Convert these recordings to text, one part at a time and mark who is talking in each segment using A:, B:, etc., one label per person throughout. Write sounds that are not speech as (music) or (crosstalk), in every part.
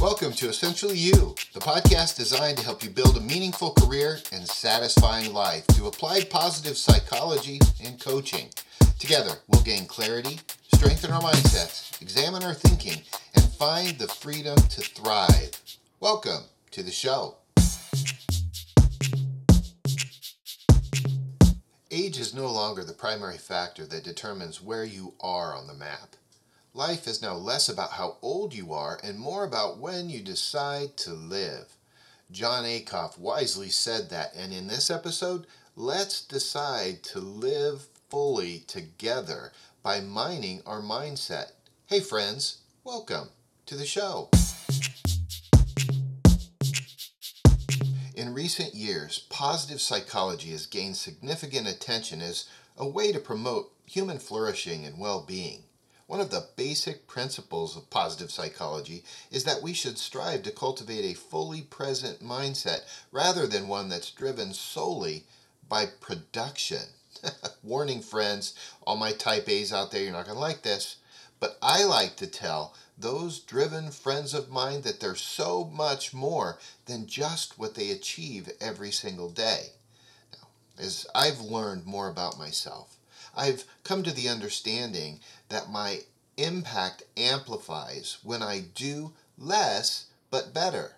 A: Welcome to Essentially You, the podcast designed to help you build a meaningful career and satisfying life through applied positive psychology and coaching. Together, we'll gain clarity, strengthen our mindsets, examine our thinking, and find the freedom to thrive. Welcome to the show. Age is no longer the primary factor that determines where you are on the map. Life is now less about how old you are and more about when you decide to live. Jon Acuff wisely said that, and in this episode, let's decide to live fully together by mining our mindset. Hey, friends, welcome to the show. In recent years, positive psychology has gained significant attention as a way to promote human flourishing and well being. One of the basic principles of positive psychology is that we should strive to cultivate a fully present mindset rather than one that's driven solely by production. (laughs) Warning, friends, all my type A's out there, you're not going to like this. But I like to tell those driven friends of mine that they're so much more than just what they achieve every single day. Now, as I've learned more about myself, I've come to the understanding that my impact amplifies when I do less but better.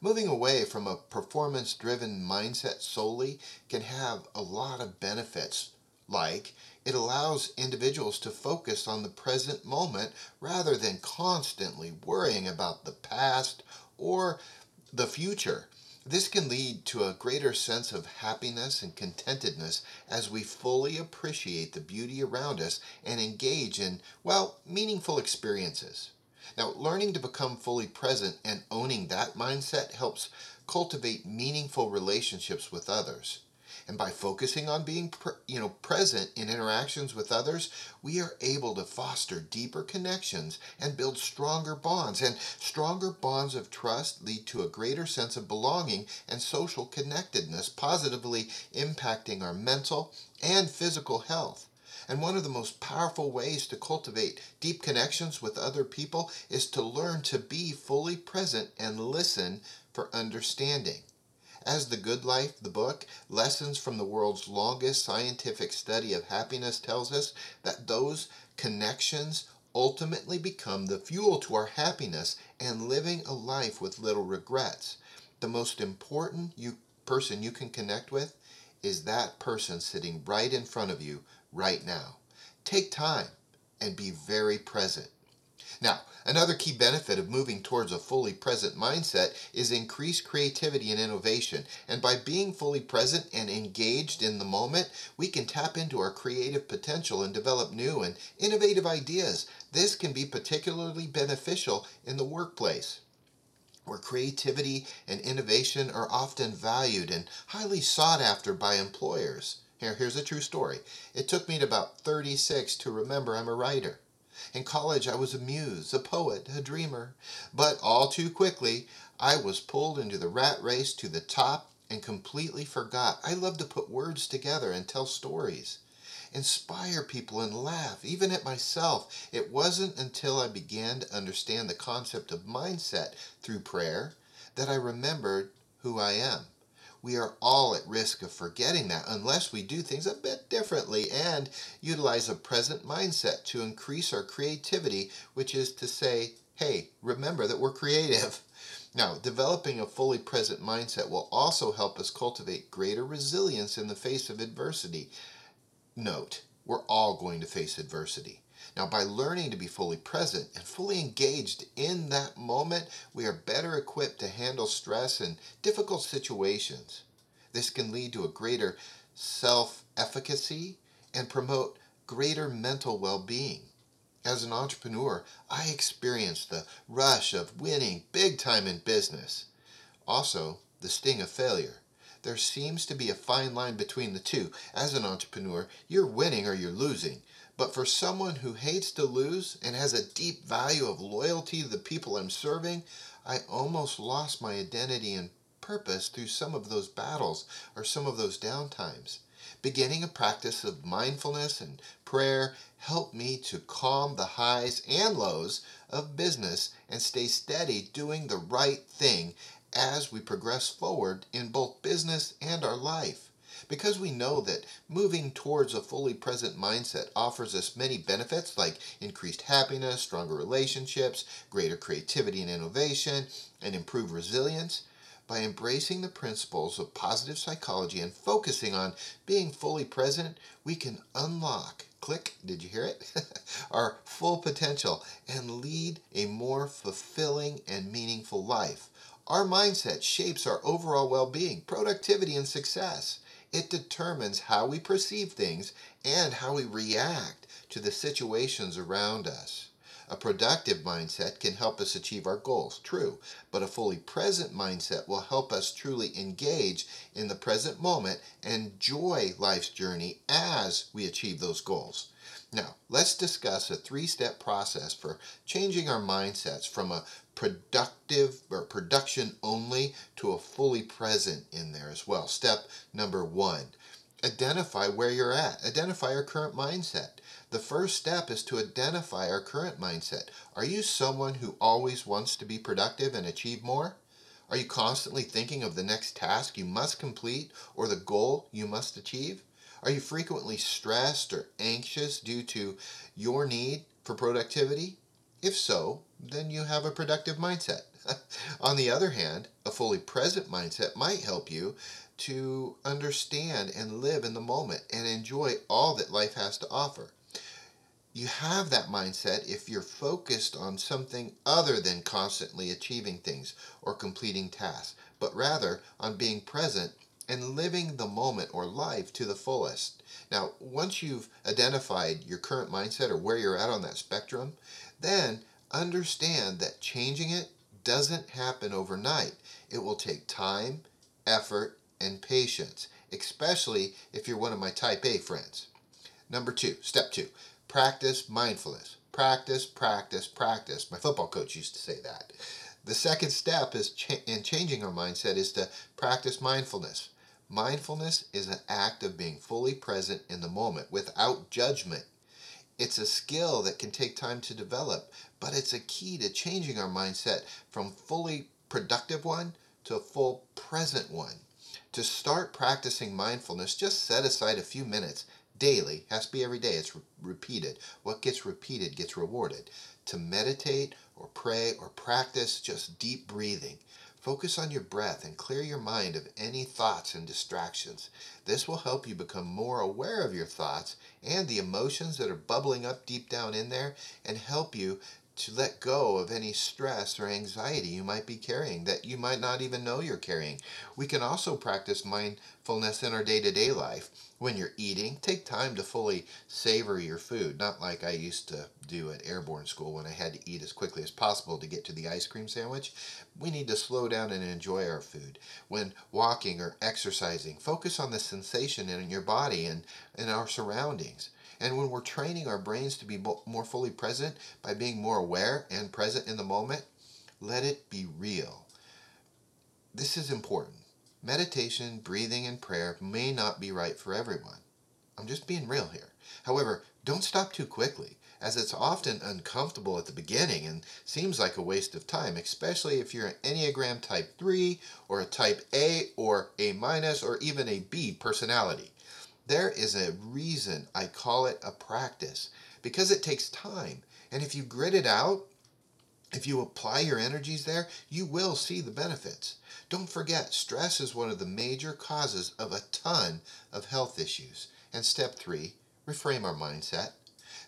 A: Moving away from a performance driven mindset solely can have a lot of benefits, like it allows individuals to focus on the present moment rather than constantly worrying about the past or the future. This can lead to a greater sense of happiness and contentedness as we fully appreciate the beauty around us and engage in, well, meaningful experiences. Now, learning to become fully present and owning that mindset helps cultivate meaningful relationships with others. And by focusing on being you know present in interactions with others, we are able to foster deeper connections and build stronger bonds. And stronger bonds of trust lead to a greater sense of belonging and social connectedness, positively impacting our mental and physical health. And one of the most powerful ways to cultivate deep connections with other people is to learn to be fully present and listen for understanding. As The Good Life, the book, Lessons from the World's Longest Scientific Study of Happiness, tells us that those connections ultimately become the fuel to our happiness and living a life with little regrets. The most important you, person you can connect with is that person sitting right in front of you right now. Take time and be very present. Now, another key benefit of moving towards a fully present mindset is increased creativity and innovation. And by being fully present and engaged in the moment, we can tap into our creative potential and develop new and innovative ideas. This can be particularly beneficial in the workplace where creativity and innovation are often valued and highly sought after by employers. Here, here's a true story. It took me to about 36 to remember I'm a writer. In college, I was a muse, a poet, a dreamer. But all too quickly, I was pulled into the rat race to the top and completely forgot. I love to put words together and tell stories, inspire people and laugh, even at myself. It wasn't until I began to understand the concept of mindset through prayer that I remembered who I am we are all at risk of forgetting that unless we do things a bit differently and utilize a present mindset to increase our creativity, which is to say, hey, remember that we're creative. (laughs) Now, developing a fully present mindset will also help us cultivate greater resilience in the face of adversity. Note, we're all going to face adversity. Now, by learning to be fully present and fully engaged in that moment, we are better equipped to handle stress and difficult situations. This can lead to a greater self efficacy and promote greater mental well being. As an entrepreneur, I experienced the rush of winning big time in business. Also, the sting of failure. There seems to be a fine line between the two. As an entrepreneur, you're winning or you're losing. But for someone who hates to lose and has a deep value of loyalty to the people I'm serving, I almost lost my identity and purpose through some of those battles or some of those downtimes. beginning a practice of mindfulness and prayer helped me to calm the highs and lows of business and stay steady doing the right thing as we progress forward in both business and our life. Because we know that moving towards a fully present mindset offers us many benefits like increased happiness, stronger relationships, greater creativity and innovation, and improved resilience, by embracing the principles of positive psychology and focusing on being fully present, we can unlock, click, did you hear it? (laughs) our full potential and lead a more fulfilling and meaningful life. Our mindset shapes our overall well being, productivity, and success. It determines how we perceive things and how we react to the situations around us. A productive mindset can help us achieve our goals, true, but a fully present mindset will help us truly engage in the present moment and enjoy life's journey as we achieve those goals. Now, let's discuss a three step process for changing our mindsets from a productive or production only to a fully present in there as well. Step number one identify where you're at, identify your current mindset. The first step is to identify our current mindset. Are you someone who always wants to be productive and achieve more? Are you constantly thinking of the next task you must complete or the goal you must achieve? Are you frequently stressed or anxious due to your need for productivity? If so, then you have a productive mindset. (laughs) On the other hand, a fully present mindset might help you to understand and live in the moment and enjoy all that life has to offer you have that mindset if you're focused on something other than constantly achieving things or completing tasks, but rather on being present and living the moment or life to the fullest. Now, once you've identified your current mindset or where you're at on that spectrum, then understand that changing it doesn't happen overnight. It will take time, effort, and patience, especially if you're one of my type A friends. Number two, step two, Practice mindfulness. Practice, practice, practice. My football coach used to say that. The second step is cha- in changing our mindset is to practice mindfulness. Mindfulness is an act of being fully present in the moment without judgment. It's a skill that can take time to develop, but it's a key to changing our mindset from fully productive one to a full present one. To start practicing mindfulness, just set aside a few minutes daily, has to be every day, it's re- repeated. What gets repeated gets rewarded. To meditate or pray or practice just deep breathing. Focus on your breath and clear your mind of any thoughts and distractions. This will help you become more aware of your thoughts and the emotions that are bubbling up deep down in there and help you to let go of any stress or anxiety you might be carrying that you might not even know you're carrying. We can also practice mindfulness in our day to day life. When you're eating, take time to fully savor your food, not like I used to do at airborne school when I had to eat as quickly as possible to get to the ice cream sandwich. We need to slow down and enjoy our food. When walking or exercising, focus on the sensation in your body and in our surroundings. And when we're training our brains to be more fully present by being more aware and present in the moment, let it be real. This is important. Meditation, breathing, and prayer may not be right for everyone. I'm just being real here. However, don't stop too quickly, as it's often uncomfortable at the beginning and seems like a waste of time, especially if you're an Enneagram Type 3 or a Type A or A minus or even a B personality. There is a reason I call it a practice because it takes time. And if you grit it out, if you apply your energies there, you will see the benefits. Don't forget, stress is one of the major causes of a ton of health issues. And step three, reframe our mindset.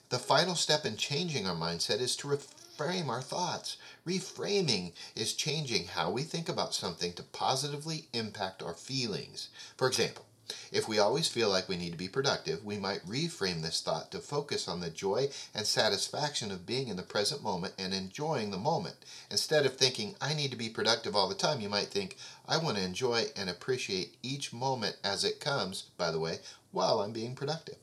A: The final step in changing our mindset is to reframe our thoughts. Reframing is changing how we think about something to positively impact our feelings. For example, if we always feel like we need to be productive, we might reframe this thought to focus on the joy and satisfaction of being in the present moment and enjoying the moment. Instead of thinking, I need to be productive all the time, you might think, I want to enjoy and appreciate each moment as it comes, by the way, while I'm being productive.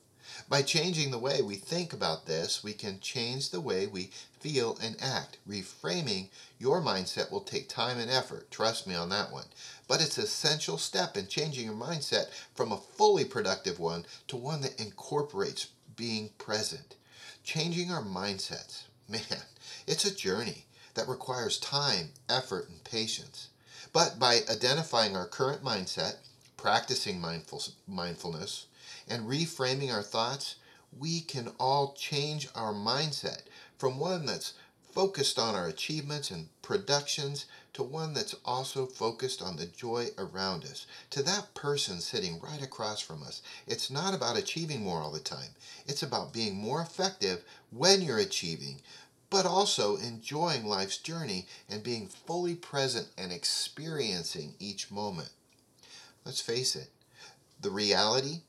A: By changing the way we think about this, we can change the way we feel and act. Reframing your mindset will take time and effort, trust me on that one. But it's an essential step in changing your mindset from a fully productive one to one that incorporates being present. Changing our mindsets, (laughs) man, it's a journey that requires time, effort, and patience. But by identifying our current mindset, practicing mindful, mindfulness, and reframing our thoughts, we can all change our mindset from one that's focused on our achievements and productions to one that's also focused on the joy around us. To that person sitting right across from us, it's not about achieving more all the time. It's about being more effective when you're achieving, but also enjoying life's journey and being fully present and experiencing each moment. Let's face it, the reality,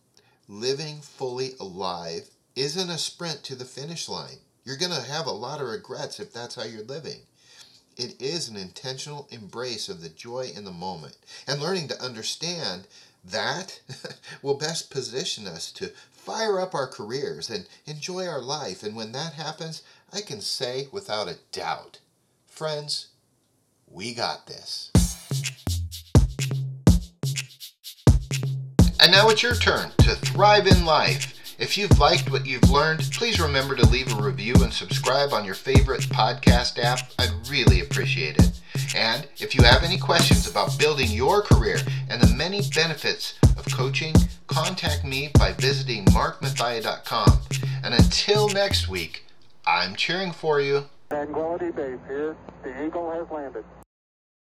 A: living fully alive, isn't a sprint to the finish line. You're going to have a lot of regrets if that's how you're living. It is an intentional embrace of the joy in the moment. And learning to understand that (laughs) will best position us to fire up our careers and enjoy our life. And when that happens, I can say without a doubt, friends, we got this. Now it's your turn to thrive in life. If you've liked what you've learned, please remember to leave a review and subscribe on your favorite podcast app. I'd really appreciate it. And if you have any questions about building your career and the many benefits of coaching, contact me by visiting markmathia.com. And until next week, I'm cheering for you.
B: Tranquility Base here. The Eagle has landed.